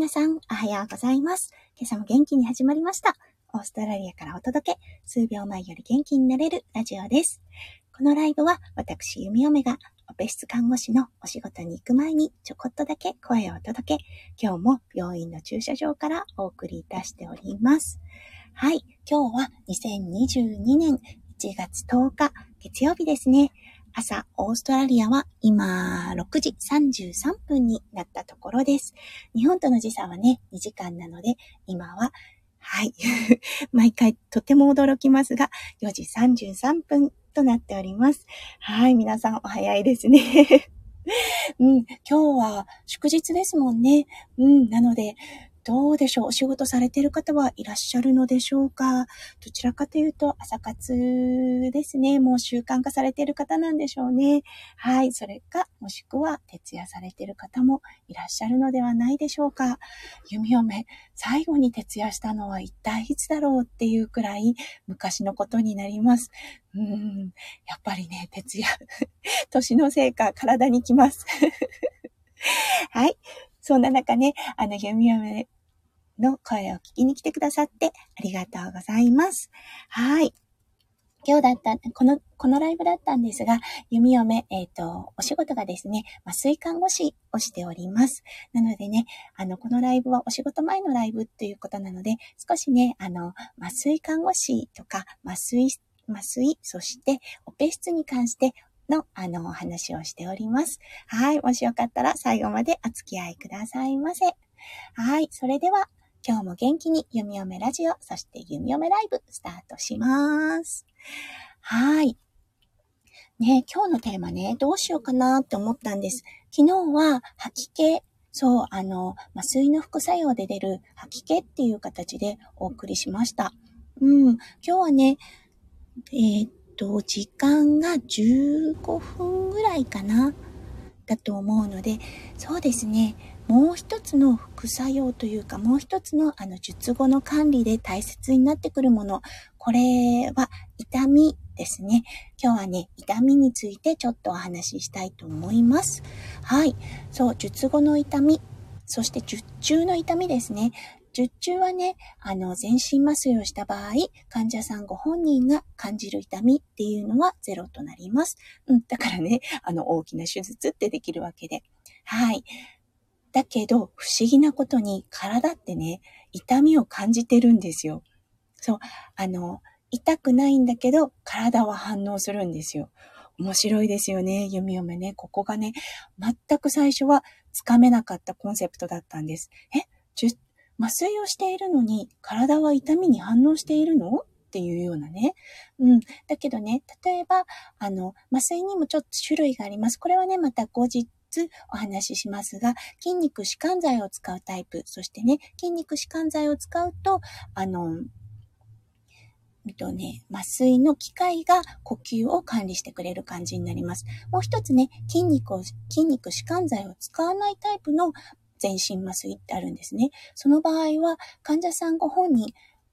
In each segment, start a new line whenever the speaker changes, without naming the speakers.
皆さん、おはようございます。今朝も元気に始まりました。オーストラリアからお届け、数秒前より元気になれるラジオです。このライブは、私、弓嫁が、オペ室看護師のお仕事に行く前に、ちょこっとだけ声をお届け、今日も病院の駐車場からお送りいたしております。はい、今日は2022年1月10日、月曜日ですね。朝、オーストラリアは今、6時33分になったところです。日本との時差はね、2時間なので、今は、はい。毎回とても驚きますが、4時33分となっております。はい。皆さんお早いですね。うん。今日は祝日ですもんね。うん。なので、どうでしょう？お仕事されている方はいらっしゃるのでしょうか？どちらかというと朝活ですね。もう習慣化されている方なんでしょうね。はい。それか、もしくは徹夜されている方もいらっしゃるのではないでしょうか？弓嫁、最後に徹夜したのは一体いつだろうっていうくらい昔のことになります。うん。やっぱりね、徹夜。年のせいか体にきます。はい。そんな中ね、あの、弓嫁の声を聞きに来てくださってありがとうございます。はい。今日だった、この、このライブだったんですが、弓嫁、えっ、ー、と、お仕事がですね、麻酔看護師をしております。なのでね、あの、このライブはお仕事前のライブということなので、少しね、あの、麻酔看護師とか、麻酔、麻酔、そしてオペ室に関しての、あの、お話をしております。はい。もしよかったら最後までお付き合いくださいませ。はい。それでは、今日も元気に弓嫁ラジオ、そして弓嫁ライブスタートします。はい。ね、今日のテーマね、どうしようかなって思ったんです。昨日は吐き気、そう、あの、麻酔の副作用で出る吐き気っていう形でお送りしました。うん、今日はね、えー、っと、時間が15分ぐらいかな、だと思うので、そうですね、もう一つの副作用というか、もう一つのあの術後の管理で大切になってくるもの、これは痛みですね。今日はね、痛みについてちょっとお話ししたいと思います。はい。そう、術後の痛み、そして術中の痛みですね。術中はね、あの、全身麻酔をした場合、患者さんご本人が感じる痛みっていうのはゼロとなります。うん、だからね、あの、大きな手術ってできるわけで。はい。だけど、不思議なことに体ってね、痛みを感じてるんですよ。そう、あの、痛くないんだけど、体は反応するんですよ。面白いですよね、弓嫁ね。ここがね、全く最初はつかめなかったコンセプトだったんです。え、麻酔をしているのに体は痛みに反応しているの？っていうようなね。うん。だけどね、例えば、あの、麻酔にもちょっと種類があります。これはね、また後日つお話ししますが、筋肉弛緩剤を使うタイプ、そしてね、筋肉弛緩剤を使うと、あの、えっとね、麻酔の機械が呼吸を管理してくれる感じになります。もう一つね、筋肉を、筋肉弛緩剤を使わないタイプの全身麻酔ってあるんですね。その場合は、患者さんご本人、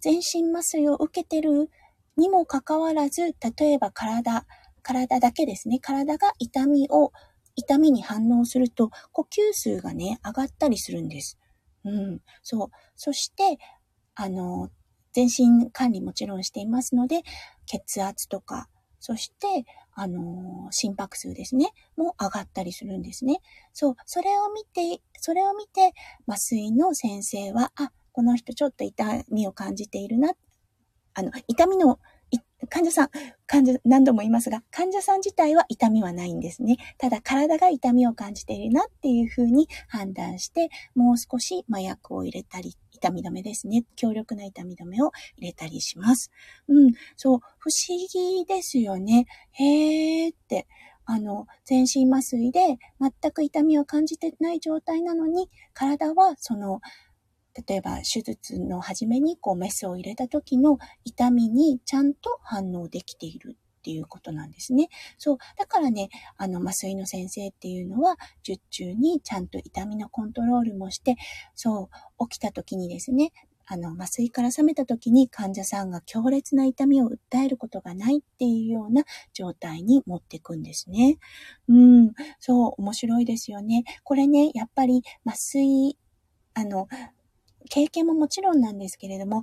全身麻酔を受けてるにもかかわらず、例えば体、体だけですね。体が痛みを痛みに反応すると、呼吸数がね、上がったりするんです。うん。そう。そして、あの、全身管理もちろんしていますので、血圧とか、そして、あの、心拍数ですね、も上がったりするんですね。そう。それを見て、それを見て、麻酔の先生は、あ、この人ちょっと痛みを感じているな。あの、痛みの患者さん、患者、何度も言いますが、患者さん自体は痛みはないんですね。ただ体が痛みを感じているなっていうふうに判断して、もう少し麻薬を入れたり、痛み止めですね。強力な痛み止めを入れたりします。うん、そう、不思議ですよね。へーって。あの、全身麻酔で全く痛みを感じてない状態なのに、体はその、例えば手術の初めにこうメスを入れた時の痛みにちゃんと反応できているっていうことなんですね。そう。だからね、あの、麻酔の先生っていうのは、術中にちゃんと痛みのコントロールもして、そう、起きた時にですね、あの、麻酔から覚めた時に患者さんが強烈な痛みを訴えることがないっていうような状態に持っていくんですね。うん、そう、面白いですよね。これね、やっぱり麻酔あの、経験ももちろんなんですけれども、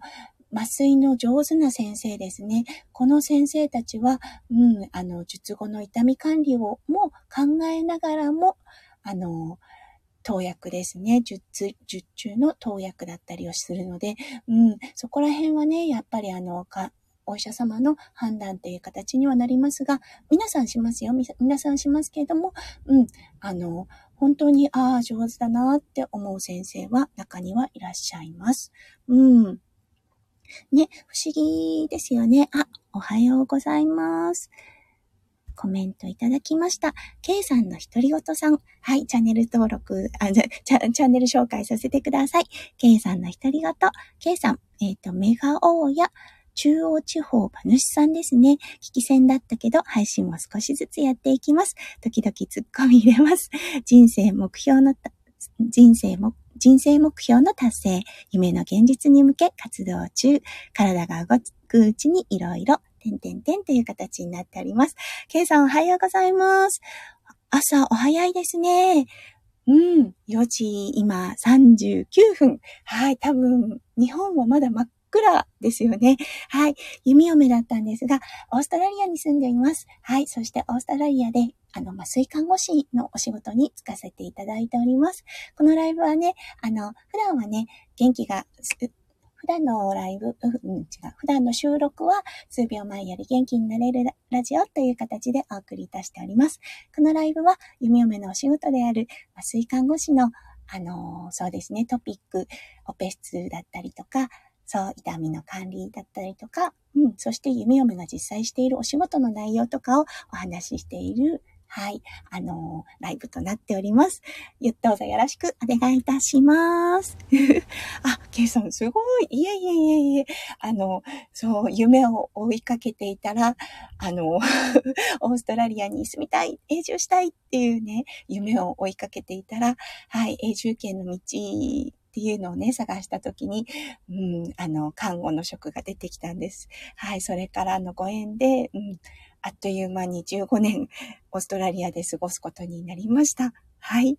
麻酔の上手な先生ですね。この先生たちは、うん、あの、術後の痛み管理をも考えながらも、あの、投薬ですね。術、術中の投薬だったりをするので、うん、そこら辺はね、やっぱりあの、かお医者様の判断っていう形にはなりますが、皆さんしますよ。皆さんしますけれども、うん、あの、本当に、ああ、上手だなって思う先生は中にはいらっしゃいます。うん。ね、不思議ですよね。あ、おはようございます。コメントいただきました。K さんの独り言さん。はい、チャンネル登録、あ、チャチャンネル紹介させてください。K さんの独り言。K さん、えっ、ー、と、メガオーや中央地方馬主さんですね。聞き戦だったけど、配信も少しずつやっていきます。時々ツッコミ入れます。人生目標の、人生目人生目標の達成、夢の現実に向け活動中、体が動くうちにいろいろ、てんてんてんという形になっております。ケイさんおはようございます。朝お早いですね。うん、4時今39分。はい、多分日本はまだ真っ暗ですよね。はい。弓嫁だったんですが、オーストラリアに住んでいます。はい。そしてオーストラリアで、あの、麻酔看護師のお仕事に就かせていただいております。このライブはね、あの、普段はね、元気が、普段のライブ、うん、違う。普段の収録は数秒前より元気になれるラジオという形でお送りいたしております。このライブは弓嫁のお仕事である麻酔看護師のあの、そうですね、トピック、オペ室だったりとか、そう、痛みの管理だったりとか、うん、そして夢嫁が実際しているお仕事の内容とかをお話ししている、はい、あのー、ライブとなっております。どうぞよろしくお願いいたします。あ、ケイさんすごい。いえいえいえいえ。あの、そう、夢を追いかけていたら、あの、オーストラリアに住みたい、永住したいっていうね、夢を追いかけていたら、はい、永住権の道っていうのをね、探したときに、うん、あの、看護の職が出てきたんです。はい、それからのご縁で、うん、あっという間に15年、オーストラリアで過ごすことになりました。はい。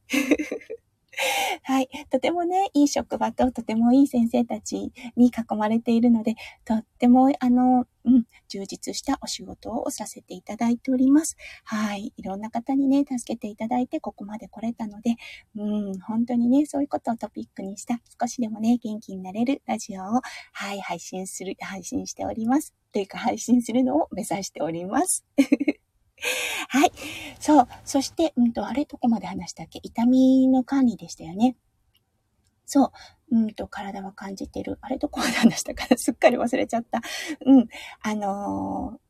はい。とてもね、いい職場ととてもいい先生たちに囲まれているので、とっても、あの、うん、充実したお仕事をさせていただいております。はい。いろんな方にね、助けていただいて、ここまで来れたので、うん、本当にね、そういうことをトピックにした、少しでもね、元気になれるラジオを、はい、配信する、配信しております。というか、配信するのを目指しております。はい。そう。そして、うんと、あれ？どこまで話したっけ？痛みの管理でしたよね。そう。うんと、体は感じてる。あれ？どこまで話したかな？すっかり忘れちゃった。うん。あのー、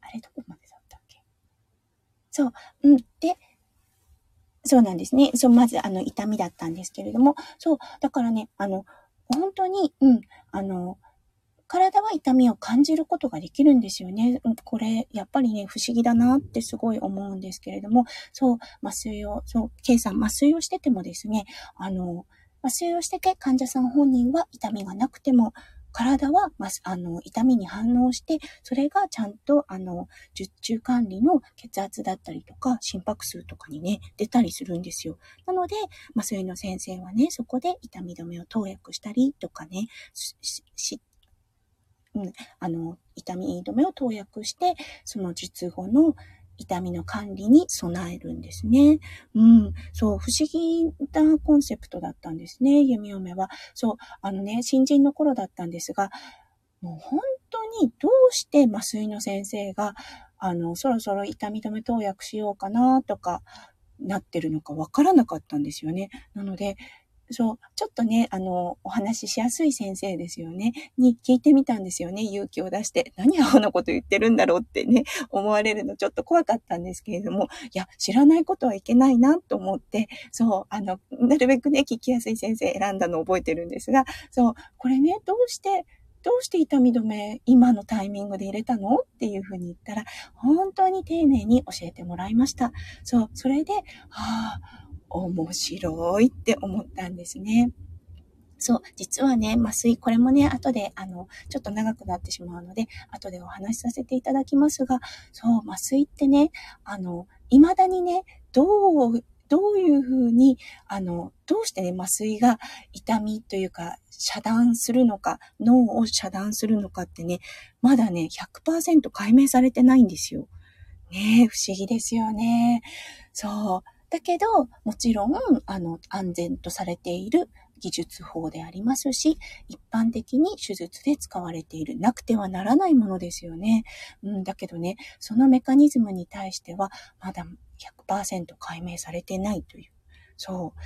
あれ？どこまでだったっけ？そう。うん。で、そうなんですね。そう、まず、あの、痛みだったんですけれども、そう。だからね、あの、本当に、うん、あの、体は痛みを感じることができるんですよね。これ、やっぱりね、不思議だなってすごい思うんですけれども、そう、麻酔を、そう、K さん、麻酔をしててもですね、あの、麻酔をしてて患者さん本人は痛みがなくても、体は、まあの、痛みに反応して、それがちゃんと、あの、術中管理の血圧だったりとか、心拍数とかにね、出たりするんですよ。なので、麻酔の先生はね、そこで痛み止めを投薬したりとかね、し、うん、あの、痛み止めを投薬して、その術後の痛みの管理に備えるんですね。うん。そう、不思議なコンセプトだったんですね、弓嫁は。そう、あのね、新人の頃だったんですが、もう本当にどうして麻酔の先生が、あの、そろそろ痛み止め投薬しようかなとか、なってるのかわからなかったんですよね。なので、そう、ちょっとね、あの、お話ししやすい先生ですよね、に聞いてみたんですよね、勇気を出して。何アホなこと言ってるんだろうってね、思われるのちょっと怖かったんですけれども、いや、知らないことはいけないなと思って、そう、あの、なるべくね、聞きやすい先生選んだのを覚えてるんですが、そう、これね、どうして、どうして痛み止め今のタイミングで入れたのっていうふうに言ったら、本当に丁寧に教えてもらいました。そう、それで、はあ、面白いって思ったんですね。そう、実はね、麻酔、これもね、後で、あの、ちょっと長くなってしまうので、後でお話しさせていただきますが、そう、麻酔ってね、あの、未だにね、どう、どういうふうに、あの、どうしてね、麻酔が痛みというか、遮断するのか、脳を遮断するのかってね、まだね、100%解明されてないんですよ。ね、不思議ですよね。そう。だけど、もちろん、あの、安全とされている技術法でありますし、一般的に手術で使われている、なくてはならないものですよね。うん、だけどね、そのメカニズムに対しては、まだ100%解明されてないという。そう。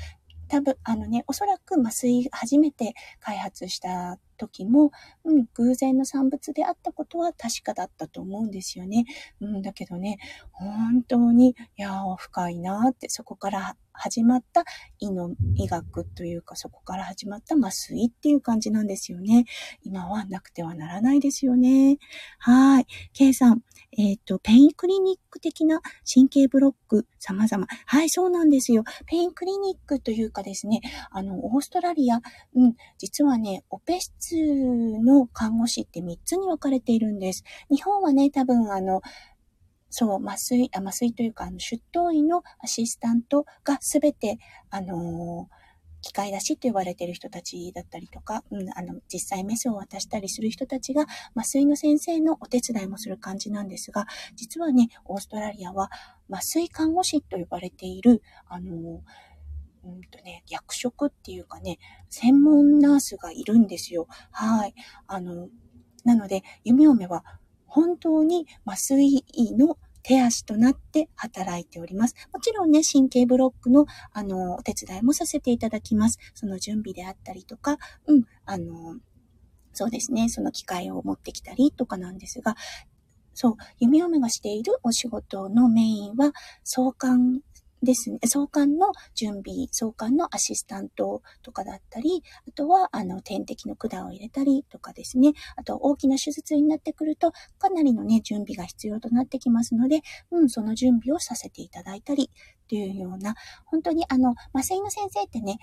多分、あのね、おそらく麻酔初めて開発した時も、うん、偶然の産物であったことは確かだったと思うんですよね。うん、だけどね、本当に、いや深いなって、そこから始まった医の医学というか、そこから始まった麻酔っていう感じなんですよね。今はなくてはならないですよね。はい。K さん、えっ、ー、と、ペインクリニック的な神経ブロック様々。はい、そうなんですよ。ペインクリニックというかですね、あの、オーストラリア、うん、実はね、オペ室の看護師って3つに分かれているんです。日本はね、多分あの、そう、麻酔、あ麻酔というか、あの、執刀医のアシスタントがすべて、あの機械出しと呼ばれている人たちだったりとか、うん、あの、実際メスを渡したりする人たちが、麻酔の先生のお手伝いもする感じなんですが、実はね、オーストラリアは麻酔看護師と呼ばれている、あの、うんとね、役職っていうかね、専門ナースがいるんですよ。はい。あの、なので、弓嫁は本当に麻酔の手足となって働いております。もちろんね、神経ブロックの、あの、お手伝いもさせていただきます。その準備であったりとか、うん、あの、そうですね、その機会を持ってきたりとかなんですが、そう、弓嫁がしているお仕事のメインは、相関ですね、相関の準備、相関のアシスタントとかだったり、あとは、あの、点滴の管を入れたりとかですね、あと大きな手術になってくると、かなりのね、準備が必要となってきますので、うん、その準備をさせていただいたり、っていうような、本当にあの、麻酔の先生ってね、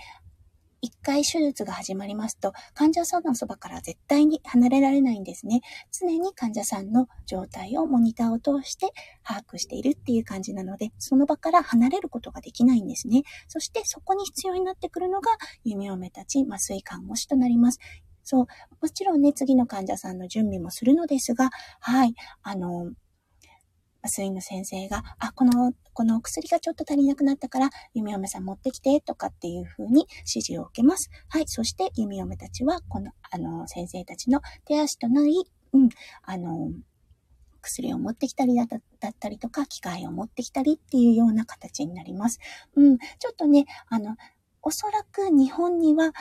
一回手術が始まりますと、患者さんのそばから絶対に離れられないんですね。常に患者さんの状態をモニターを通して把握しているっていう感じなので、その場から離れることができないんですね。そしてそこに必要になってくるのが、弓嫁たち麻酔看護師となります。そう。もちろんね、次の患者さんの準備もするのですが、はい。あの、麻酔の先生が、あ、この、この薬がちょっと足りなくなったから、弓嫁さん持ってきて、とかっていう風に指示を受けます。はい。そして、弓嫁たちは、この、あの、先生たちの手足となり、うん、あの、薬を持ってきたりだったりとか、機械を持ってきたりっていうような形になります。うん、ちょっとね、あの、おそらく日本には、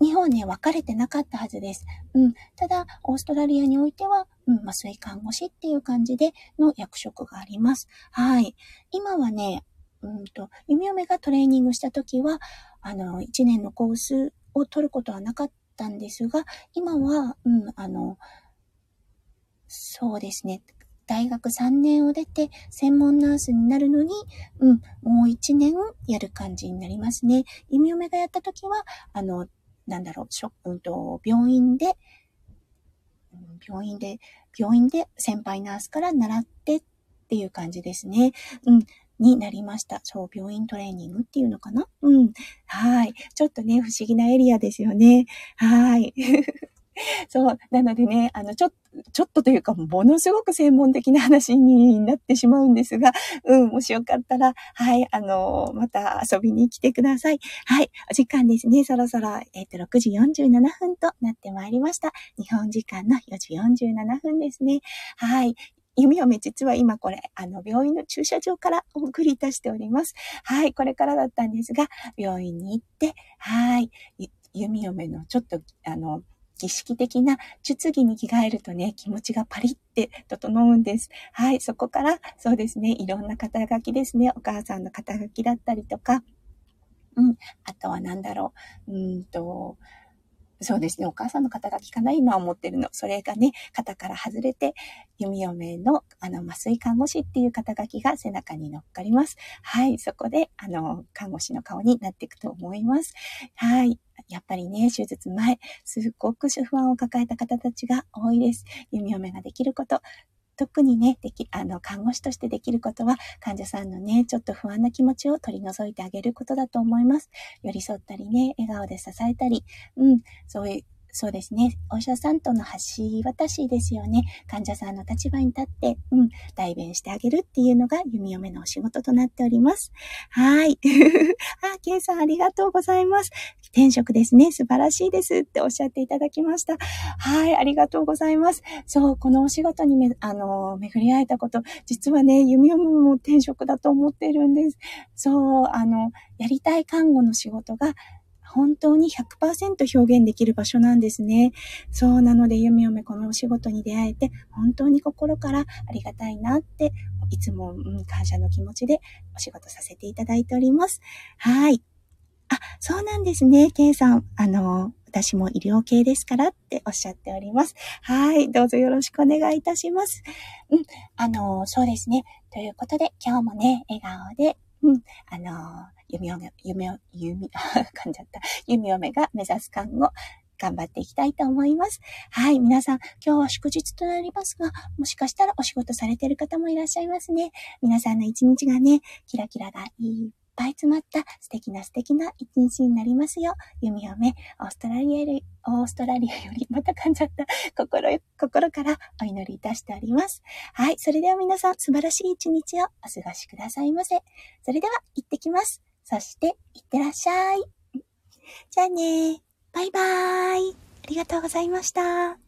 日本ね、分かれてなかったはずです。うん。ただ、オーストラリアにおいては、うん、麻酔看護師っていう感じでの役職があります。はい。今はね、うんと、弓嫁がトレーニングした時は、あの、1年のコースを取ることはなかったんですが、今は、うん、あの、そうですね。大学3年を出て専門ナースになるのに、うん、もう1年やる感じになりますね。弓嫁がやった時は、あの、なんだろう、しょ、うんと、病院で、病院で、病院で先輩ナースから習ってっていう感じですね。うん。になりました。そう、病院トレーニングっていうのかな？うん。はい。ちょっとね、不思議なエリアですよね。はい。そう。なのでね、あの、ちょっと、ちょっとというか、ものすごく専門的な話になってしまうんですが、うん、もしよかったら、はい、あの、また遊びに来てください。はい、お時間ですね。そろそろ、えっ、ー、と、6時47分となってまいりました。日本時間の4時47分ですね。はい。弓嫁実は今これ、あの、病院の駐車場からお送りいたしております。はい、これからだったんですが、病院に行って、はい、弓嫁のちょっと、あの、儀式的な術儀に着替えるとね、気持ちがパリって整うんです。はい、そこから、そうですね、いろんな肩書きですね、お母さんの肩書きだったりとか、うん、あとは何だろう、うんと、そうですね。お母さんの肩書きかな今思ってるの。それがね、肩から外れて、弓嫁の、あの、麻酔看護師っていう肩書きが背中に乗っかります。はい。そこで、あの、看護師の顔になっていくと思います。はい。やっぱりね、手術前、すっごく不安を抱えた方たちが多いです。弓嫁ができること、特にね、でき、あの、看護師としてできることは、患者さんのね、ちょっと不安な気持ちを取り除いてあげることだと思います。寄り添ったりね、笑顔で支えたり、うん、そういう、そうですね。お医者さんとの橋渡しですよね。患者さんの立場に立って、うん、代弁してあげるっていうのが弓嫁のお仕事となっております。はい。あ、ケイさんありがとうございます。転職ですね。素晴らしいですっておっしゃっていただきました。はい、ありがとうございます。そう、このお仕事にめ、あの、巡り会えたこと、実はね、弓嫁も転職だと思ってるんです。そう、あの、やりたい看護の仕事が本当に100%表現できる場所なんですね。そうなので、ゆみよめこのお仕事に出会えて、本当に心からありがたいなって、いつも、うん、感謝の気持ちでお仕事させていただいております。はい。あ、そうなんですね、ケイさん。あの、私も医療系ですからっておっしゃっております。はい。どうぞよろしくお願いいたします。うん。あの、そうですね。ということで、今日もね、笑顔で、うん。あの、弓嫁、夢を、弓、噛んじゃった。弓嫁が目指す看護、頑張っていきたいと思います。はい。皆さん、今日は祝日となりますが、もしかしたらお仕事されてる方もいらっしゃいますね。皆さんの一日がね、キラキラがいいぱい詰まった素敵な素敵な一日になりますよ。弓嫁、オーストラリアより、オーストラリアより、また噛んじゃった。心、心からお祈りいたしております。はい。それでは皆さん、素晴らしい一日をお過ごしくださいませ。それでは、行ってきます。そして、いってらっしゃい。じゃあねバイバーイ。ありがとうございました。